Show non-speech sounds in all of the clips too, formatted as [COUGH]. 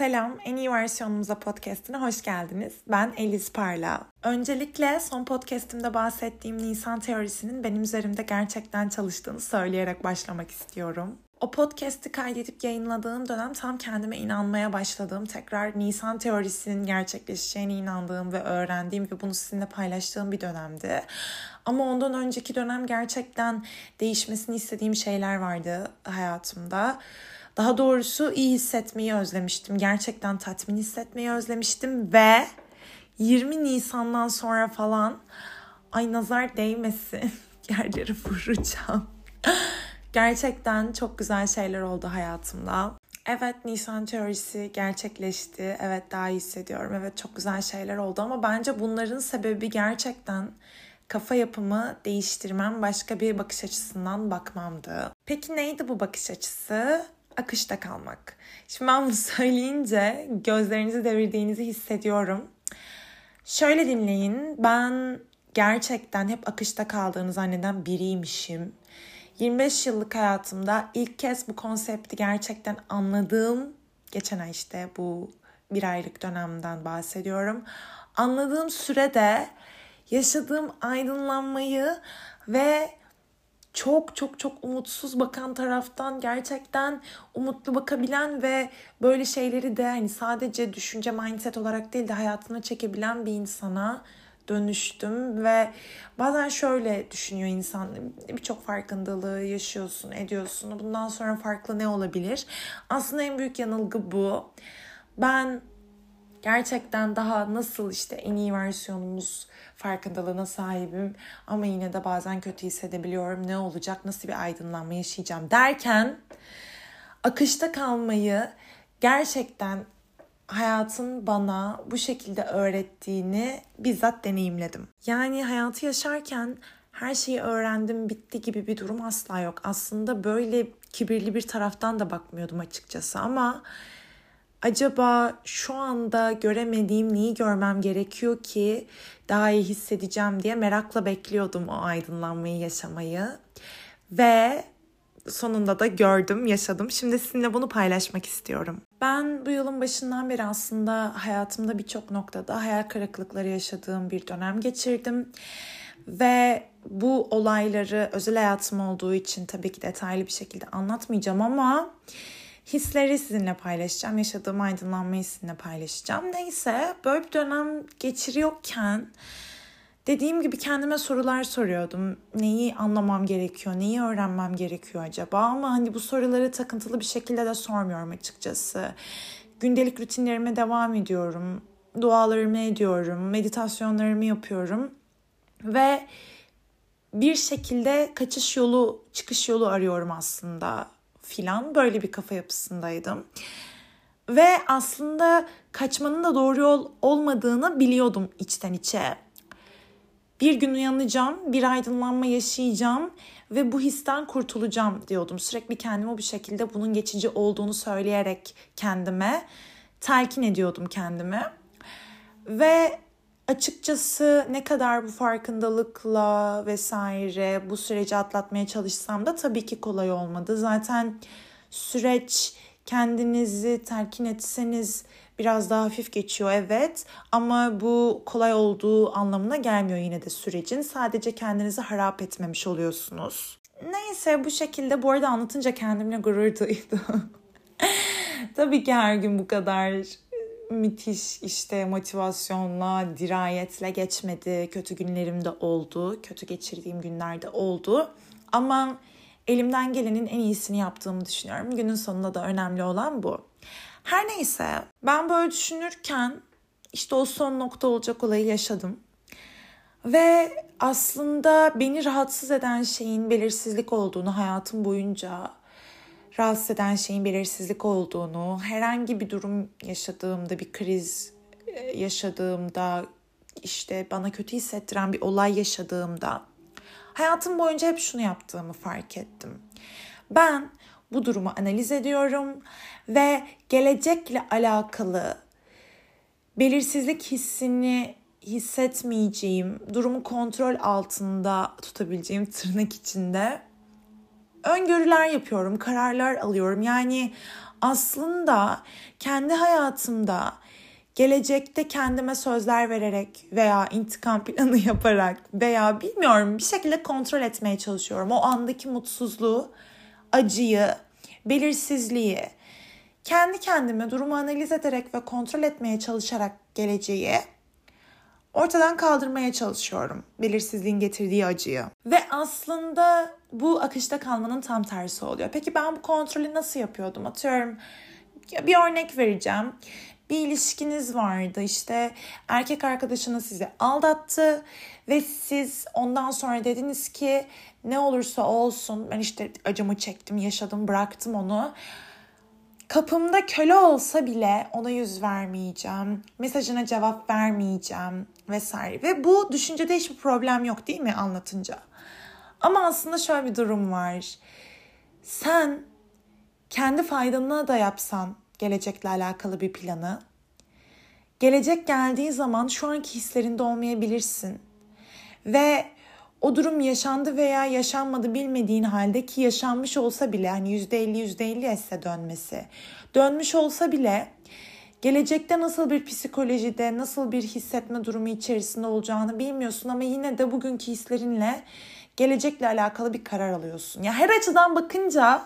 Selam, en iyi versiyonumuza podcastine hoş geldiniz. Ben Eliz Parla. Öncelikle son podcastimde bahsettiğim Nisan teorisinin benim üzerimde gerçekten çalıştığını söyleyerek başlamak istiyorum. O podcast'i kaydedip yayınladığım dönem tam kendime inanmaya başladığım, tekrar Nisan teorisinin gerçekleşeceğine inandığım ve öğrendiğim ve bunu sizinle paylaştığım bir dönemdi. Ama ondan önceki dönem gerçekten değişmesini istediğim şeyler vardı hayatımda. Daha doğrusu iyi hissetmeyi özlemiştim. Gerçekten tatmin hissetmeyi özlemiştim ve 20 Nisan'dan sonra falan ay nazar değmesin [LAUGHS] yerlere vuracağım. Gerçekten çok güzel şeyler oldu hayatımda. Evet Nisan teorisi gerçekleşti. Evet daha iyi hissediyorum. Evet çok güzel şeyler oldu ama bence bunların sebebi gerçekten kafa yapımı değiştirmem, başka bir bakış açısından bakmamdı. Peki neydi bu bakış açısı? Akışta kalmak. Şimdi ben bunu [LAUGHS] söyleyince gözlerinizi devirdiğinizi hissediyorum. Şöyle dinleyin. Ben gerçekten hep akışta kaldığını zanneden biriymişim. 25 yıllık hayatımda ilk kez bu konsepti gerçekten anladığım, geçen ay işte bu bir aylık dönemden bahsediyorum. Anladığım sürede yaşadığım aydınlanmayı ve çok çok çok umutsuz bakan taraftan gerçekten umutlu bakabilen ve böyle şeyleri de hani sadece düşünce mindset olarak değil de hayatına çekebilen bir insana dönüştüm ve bazen şöyle düşünüyor insan birçok farkındalığı yaşıyorsun ediyorsun. Bundan sonra farklı ne olabilir? Aslında en büyük yanılgı bu. Ben gerçekten daha nasıl işte en iyi versiyonumuz farkındalığına sahibim ama yine de bazen kötü hissedebiliyorum. Ne olacak, nasıl bir aydınlanma yaşayacağım derken akışta kalmayı gerçekten hayatın bana bu şekilde öğrettiğini bizzat deneyimledim. Yani hayatı yaşarken her şeyi öğrendim bitti gibi bir durum asla yok. Aslında böyle kibirli bir taraftan da bakmıyordum açıkçası ama acaba şu anda göremediğim neyi görmem gerekiyor ki daha iyi hissedeceğim diye merakla bekliyordum o aydınlanmayı yaşamayı. Ve sonunda da gördüm, yaşadım. Şimdi sizinle bunu paylaşmak istiyorum. Ben bu yılın başından beri aslında hayatımda birçok noktada hayal kırıklıkları yaşadığım bir dönem geçirdim. Ve bu olayları özel hayatım olduğu için tabii ki detaylı bir şekilde anlatmayacağım ama hisleri sizinle paylaşacağım. Yaşadığım aydınlanmayı sizinle paylaşacağım. Neyse böyle bir dönem geçiriyorken dediğim gibi kendime sorular soruyordum. Neyi anlamam gerekiyor, neyi öğrenmem gerekiyor acaba? Ama hani bu soruları takıntılı bir şekilde de sormuyorum açıkçası. Gündelik rutinlerime devam ediyorum. Dualarımı ediyorum, meditasyonlarımı yapıyorum. Ve bir şekilde kaçış yolu, çıkış yolu arıyorum aslında filan böyle bir kafa yapısındaydım. Ve aslında kaçmanın da doğru yol olmadığını biliyordum içten içe. Bir gün uyanacağım, bir aydınlanma yaşayacağım ve bu histen kurtulacağım diyordum. Sürekli kendime bir şekilde bunun geçici olduğunu söyleyerek kendime telkin ediyordum kendime. Ve açıkçası ne kadar bu farkındalıkla vesaire bu süreci atlatmaya çalışsam da tabii ki kolay olmadı. Zaten süreç kendinizi telkin etseniz biraz daha hafif geçiyor evet ama bu kolay olduğu anlamına gelmiyor yine de sürecin. Sadece kendinizi harap etmemiş oluyorsunuz. Neyse bu şekilde bu arada anlatınca kendimle gurur duydum. [LAUGHS] Tabii ki her gün bu kadar müthiş işte motivasyonla, dirayetle geçmedi. Kötü günlerim de oldu. Kötü geçirdiğim günlerde oldu. Ama elimden gelenin en iyisini yaptığımı düşünüyorum. Günün sonunda da önemli olan bu. Her neyse ben böyle düşünürken işte o son nokta olacak olayı yaşadım. Ve aslında beni rahatsız eden şeyin belirsizlik olduğunu hayatım boyunca rahatsız eden şeyin belirsizlik olduğunu, herhangi bir durum yaşadığımda, bir kriz e, yaşadığımda, işte bana kötü hissettiren bir olay yaşadığımda hayatım boyunca hep şunu yaptığımı fark ettim. Ben bu durumu analiz ediyorum ve gelecekle alakalı belirsizlik hissini hissetmeyeceğim, durumu kontrol altında tutabileceğim tırnak içinde öngörüler yapıyorum, kararlar alıyorum. Yani aslında kendi hayatımda gelecekte kendime sözler vererek veya intikam planı [LAUGHS] yaparak veya bilmiyorum bir şekilde kontrol etmeye çalışıyorum. O andaki mutsuzluğu, acıyı, belirsizliği kendi kendime durumu analiz ederek ve kontrol etmeye çalışarak geleceği ortadan kaldırmaya çalışıyorum. Belirsizliğin getirdiği acıyı. Ve aslında bu akışta kalmanın tam tersi oluyor. Peki ben bu kontrolü nasıl yapıyordum? Atıyorum bir örnek vereceğim. Bir ilişkiniz vardı işte erkek arkadaşınız sizi aldattı ve siz ondan sonra dediniz ki ne olursa olsun ben işte acımı çektim yaşadım bıraktım onu kapımda köle olsa bile ona yüz vermeyeceğim, mesajına cevap vermeyeceğim vesaire. Ve bu düşüncede hiçbir problem yok değil mi anlatınca? Ama aslında şöyle bir durum var. Sen kendi faydana da yapsan gelecekle alakalı bir planı, gelecek geldiği zaman şu anki hislerinde olmayabilirsin. Ve o durum yaşandı veya yaşanmadı bilmediğin halde ki yaşanmış olsa bile hani %50 %50 ise dönmesi. Dönmüş olsa bile gelecekte nasıl bir psikolojide, nasıl bir hissetme durumu içerisinde olacağını bilmiyorsun ama yine de bugünkü hislerinle gelecekle alakalı bir karar alıyorsun. Ya her açıdan bakınca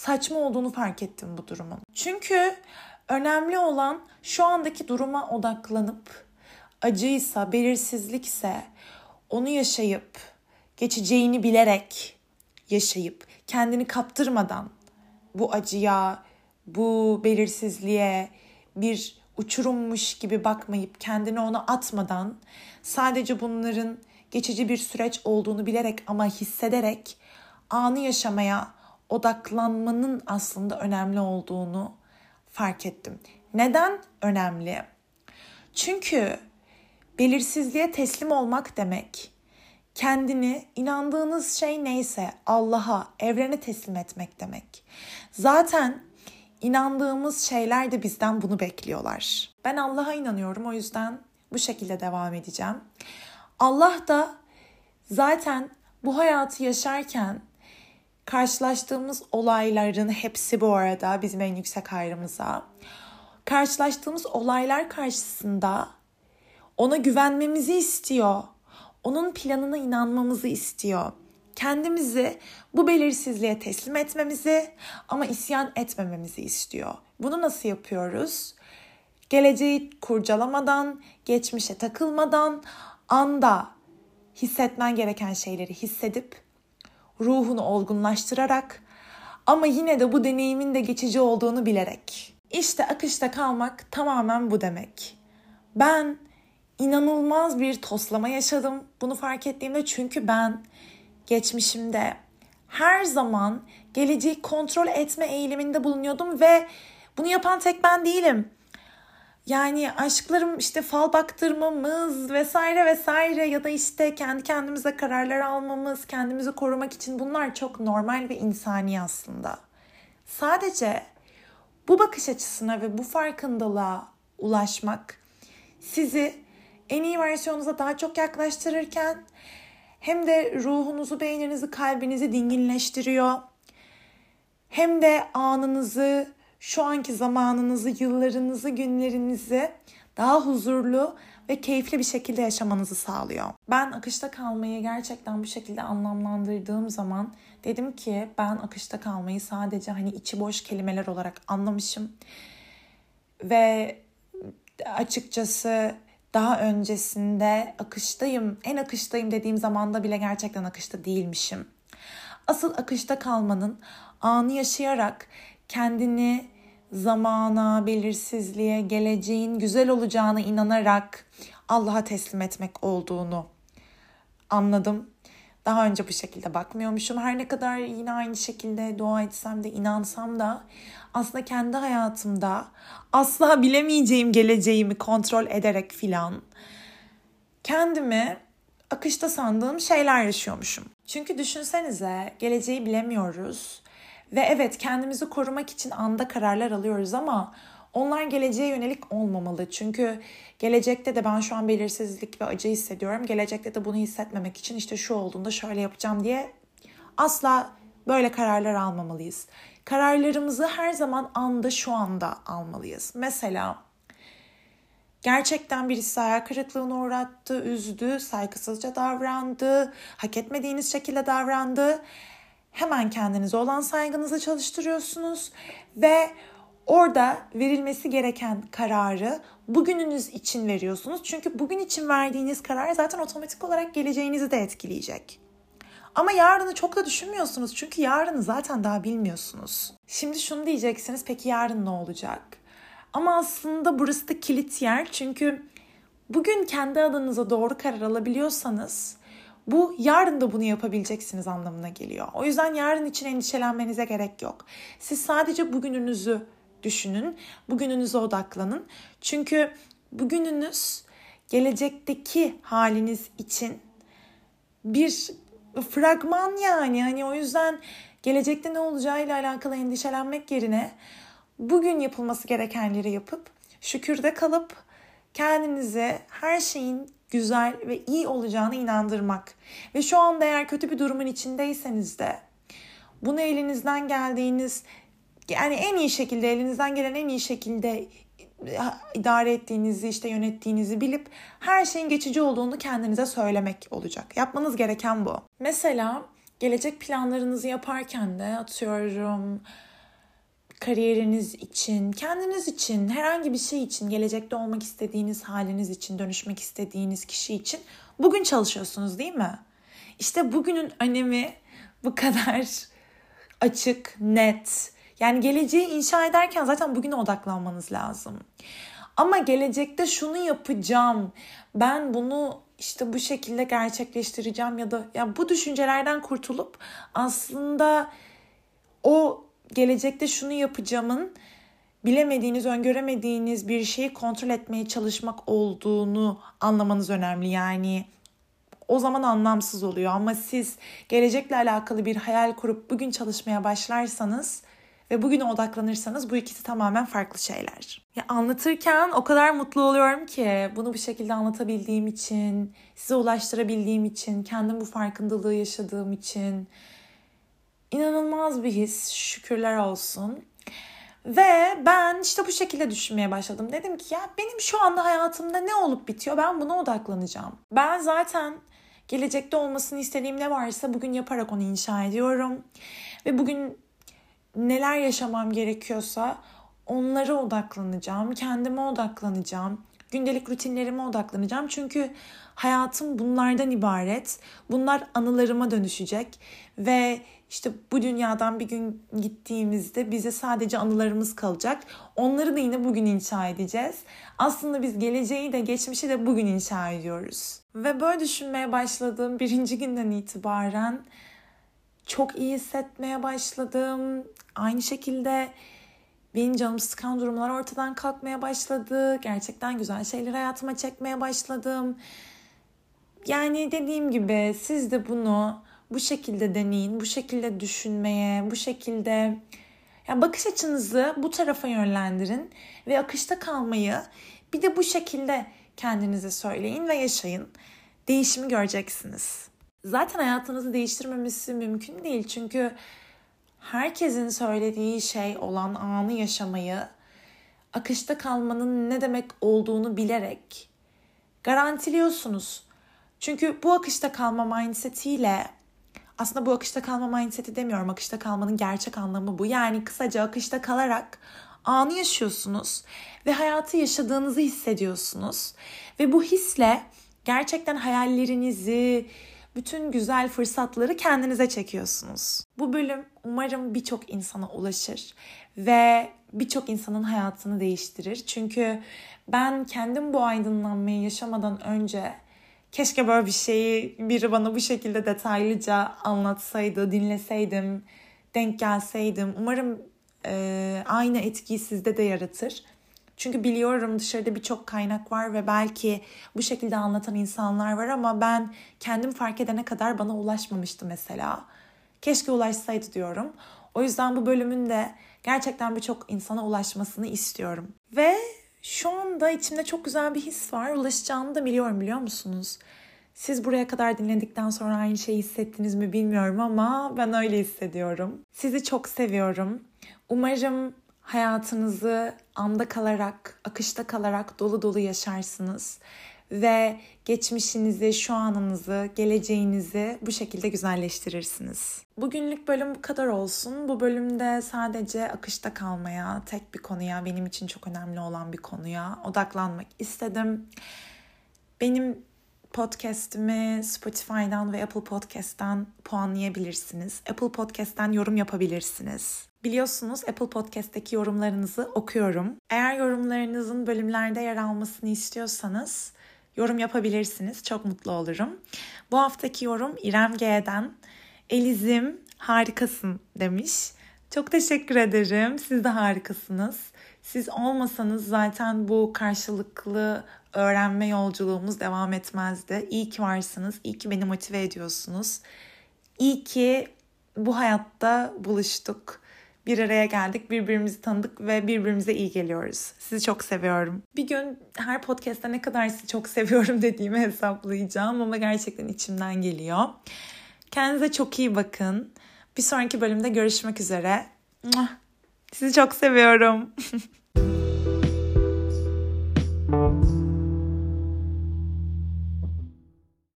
saçma olduğunu fark ettim bu durumun. Çünkü önemli olan şu andaki duruma odaklanıp acıysa, belirsizlikse onu yaşayıp geçeceğini bilerek yaşayıp kendini kaptırmadan bu acıya, bu belirsizliğe bir uçurummuş gibi bakmayıp kendini ona atmadan sadece bunların geçici bir süreç olduğunu bilerek ama hissederek anı yaşamaya odaklanmanın aslında önemli olduğunu fark ettim. Neden önemli? Çünkü belirsizliğe teslim olmak demek kendini inandığınız şey neyse Allah'a, evrene teslim etmek demek. Zaten inandığımız şeyler de bizden bunu bekliyorlar. Ben Allah'a inanıyorum o yüzden bu şekilde devam edeceğim. Allah da zaten bu hayatı yaşarken karşılaştığımız olayların hepsi bu arada bizim en yüksek hayrımıza. Karşılaştığımız olaylar karşısında ona güvenmemizi istiyor. Onun planına inanmamızı istiyor. Kendimizi bu belirsizliğe teslim etmemizi ama isyan etmememizi istiyor. Bunu nasıl yapıyoruz? Geleceği kurcalamadan, geçmişe takılmadan, anda hissetmen gereken şeyleri hissedip ruhunu olgunlaştırarak ama yine de bu deneyimin de geçici olduğunu bilerek. İşte akışta kalmak tamamen bu demek. Ben inanılmaz bir toslama yaşadım bunu fark ettiğimde çünkü ben geçmişimde her zaman geleceği kontrol etme eğiliminde bulunuyordum ve bunu yapan tek ben değilim. Yani aşklarım işte fal baktırmamız vesaire vesaire ya da işte kendi kendimize kararlar almamız, kendimizi korumak için bunlar çok normal ve insani aslında. Sadece bu bakış açısına ve bu farkındalığa ulaşmak sizi en iyi versiyonunuza daha çok yaklaştırırken hem de ruhunuzu, beyninizi, kalbinizi dinginleştiriyor. Hem de anınızı, şu anki zamanınızı, yıllarınızı, günlerinizi daha huzurlu ve keyifli bir şekilde yaşamanızı sağlıyor. Ben akışta kalmayı gerçekten bu şekilde anlamlandırdığım zaman dedim ki ben akışta kalmayı sadece hani içi boş kelimeler olarak anlamışım. Ve açıkçası daha öncesinde akıştayım, en akıştayım dediğim zamanda bile gerçekten akışta değilmişim. Asıl akışta kalmanın anı yaşayarak kendini zamana, belirsizliğe, geleceğin güzel olacağına inanarak Allah'a teslim etmek olduğunu anladım. Daha önce bu şekilde bakmıyormuşum. Her ne kadar yine aynı şekilde dua etsem de inansam da aslında kendi hayatımda asla bilemeyeceğim geleceğimi kontrol ederek filan kendimi akışta sandığım şeyler yaşıyormuşum. Çünkü düşünsenize geleceği bilemiyoruz ve evet kendimizi korumak için anda kararlar alıyoruz ama onlar geleceğe yönelik olmamalı. Çünkü gelecekte de ben şu an belirsizlik ve acı hissediyorum. Gelecekte de bunu hissetmemek için işte şu olduğunda şöyle yapacağım diye asla böyle kararlar almamalıyız. Kararlarımızı her zaman anda şu anda almalıyız. Mesela gerçekten birisi hayal kırıklığına uğrattı, üzdü, saygısızca davrandı, hak etmediğiniz şekilde davrandı. Hemen kendinize olan saygınızı çalıştırıyorsunuz ve orada verilmesi gereken kararı bugününüz için veriyorsunuz. Çünkü bugün için verdiğiniz karar zaten otomatik olarak geleceğinizi de etkileyecek. Ama yarını çok da düşünmüyorsunuz çünkü yarını zaten daha bilmiyorsunuz. Şimdi şunu diyeceksiniz peki yarın ne olacak? Ama aslında burası da kilit yer çünkü bugün kendi adınıza doğru karar alabiliyorsanız bu yarın da bunu yapabileceksiniz anlamına geliyor. O yüzden yarın için endişelenmenize gerek yok. Siz sadece bugününüzü düşünün, bugününüze odaklanın. Çünkü bugününüz gelecekteki haliniz için bir fragman yani. Hani o yüzden gelecekte ne olacağıyla alakalı endişelenmek yerine bugün yapılması gerekenleri yapıp şükürde kalıp kendinize her şeyin güzel ve iyi olacağını inandırmak. Ve şu anda eğer kötü bir durumun içindeyseniz de bunu elinizden geldiğiniz yani en iyi şekilde elinizden gelen en iyi şekilde idare ettiğinizi, işte yönettiğinizi bilip her şeyin geçici olduğunu kendinize söylemek olacak. Yapmanız gereken bu. Mesela gelecek planlarınızı yaparken de atıyorum kariyeriniz için, kendiniz için, herhangi bir şey için, gelecekte olmak istediğiniz haliniz için, dönüşmek istediğiniz kişi için bugün çalışıyorsunuz değil mi? İşte bugünün önemi bu kadar [LAUGHS] açık, net yani geleceği inşa ederken zaten bugüne odaklanmanız lazım. Ama gelecekte şunu yapacağım. Ben bunu işte bu şekilde gerçekleştireceğim ya da ya bu düşüncelerden kurtulup aslında o gelecekte şunu yapacağımın bilemediğiniz, öngöremediğiniz bir şeyi kontrol etmeye çalışmak olduğunu anlamanız önemli. Yani o zaman anlamsız oluyor ama siz gelecekle alakalı bir hayal kurup bugün çalışmaya başlarsanız ve bugüne odaklanırsanız bu ikisi tamamen farklı şeyler. Ya anlatırken o kadar mutlu oluyorum ki bunu bu şekilde anlatabildiğim için, size ulaştırabildiğim için, kendim bu farkındalığı yaşadığım için inanılmaz bir his. Şükürler olsun. Ve ben işte bu şekilde düşünmeye başladım. Dedim ki ya benim şu anda hayatımda ne olup bitiyor? Ben buna odaklanacağım. Ben zaten gelecekte olmasını istediğim ne varsa bugün yaparak onu inşa ediyorum. Ve bugün neler yaşamam gerekiyorsa onlara odaklanacağım, kendime odaklanacağım, gündelik rutinlerime odaklanacağım. Çünkü hayatım bunlardan ibaret. Bunlar anılarıma dönüşecek ve işte bu dünyadan bir gün gittiğimizde bize sadece anılarımız kalacak. Onları da yine bugün inşa edeceğiz. Aslında biz geleceği de geçmişi de bugün inşa ediyoruz. Ve böyle düşünmeye başladığım birinci günden itibaren çok iyi hissetmeye başladım. Aynı şekilde benim canım sıkan durumlar ortadan kalkmaya başladı. Gerçekten güzel şeyler hayatıma çekmeye başladım. Yani dediğim gibi siz de bunu bu şekilde deneyin, bu şekilde düşünmeye, bu şekilde yani bakış açınızı bu tarafa yönlendirin ve akışta kalmayı bir de bu şekilde kendinize söyleyin ve yaşayın. Değişimi göreceksiniz zaten hayatınızı değiştirmemesi mümkün değil. Çünkü herkesin söylediği şey olan anı yaşamayı, akışta kalmanın ne demek olduğunu bilerek garantiliyorsunuz. Çünkü bu akışta kalma mindsetiyle aslında bu akışta kalma mindseti demiyorum. Akışta kalmanın gerçek anlamı bu. Yani kısaca akışta kalarak anı yaşıyorsunuz ve hayatı yaşadığınızı hissediyorsunuz. Ve bu hisle gerçekten hayallerinizi, bütün güzel fırsatları kendinize çekiyorsunuz. Bu bölüm umarım birçok insana ulaşır ve birçok insanın hayatını değiştirir. Çünkü ben kendim bu aydınlanmayı yaşamadan önce keşke böyle bir şeyi biri bana bu şekilde detaylıca anlatsaydı, dinleseydim, denk gelseydim. Umarım e, aynı etkiyi sizde de yaratır. Çünkü biliyorum dışarıda birçok kaynak var ve belki bu şekilde anlatan insanlar var ama ben kendim fark edene kadar bana ulaşmamıştı mesela. Keşke ulaşsaydı diyorum. O yüzden bu bölümün de gerçekten birçok insana ulaşmasını istiyorum. Ve şu anda içimde çok güzel bir his var. Ulaşacağını da biliyorum biliyor musunuz? Siz buraya kadar dinledikten sonra aynı şeyi hissettiniz mi bilmiyorum ama ben öyle hissediyorum. Sizi çok seviyorum. Umarım hayatınızı anda kalarak, akışta kalarak dolu dolu yaşarsınız ve geçmişinizi, şu anınızı, geleceğinizi bu şekilde güzelleştirirsiniz. Bugünlük bölüm bu kadar olsun. Bu bölümde sadece akışta kalmaya, tek bir konuya, benim için çok önemli olan bir konuya odaklanmak istedim. Benim podcast'imi Spotify'dan ve Apple Podcast'tan puanlayabilirsiniz. Apple Podcast'ten yorum yapabilirsiniz. Biliyorsunuz Apple Podcast'teki yorumlarınızı okuyorum. Eğer yorumlarınızın bölümlerde yer almasını istiyorsanız yorum yapabilirsiniz. Çok mutlu olurum. Bu haftaki yorum İrem G'den. Elizim harikasın demiş. Çok teşekkür ederim. Siz de harikasınız. Siz olmasanız zaten bu karşılıklı öğrenme yolculuğumuz devam etmezdi. İyi ki varsınız. İyi ki beni motive ediyorsunuz. İyi ki bu hayatta buluştuk bir araya geldik, birbirimizi tanıdık ve birbirimize iyi geliyoruz. Sizi çok seviyorum. Bir gün her podcast'ta ne kadar sizi çok seviyorum [LAUGHS] dediğimi hesaplayacağım ama gerçekten içimden geliyor. Kendinize çok iyi bakın. Bir sonraki bölümde görüşmek üzere. Sizi çok seviyorum. [LAUGHS]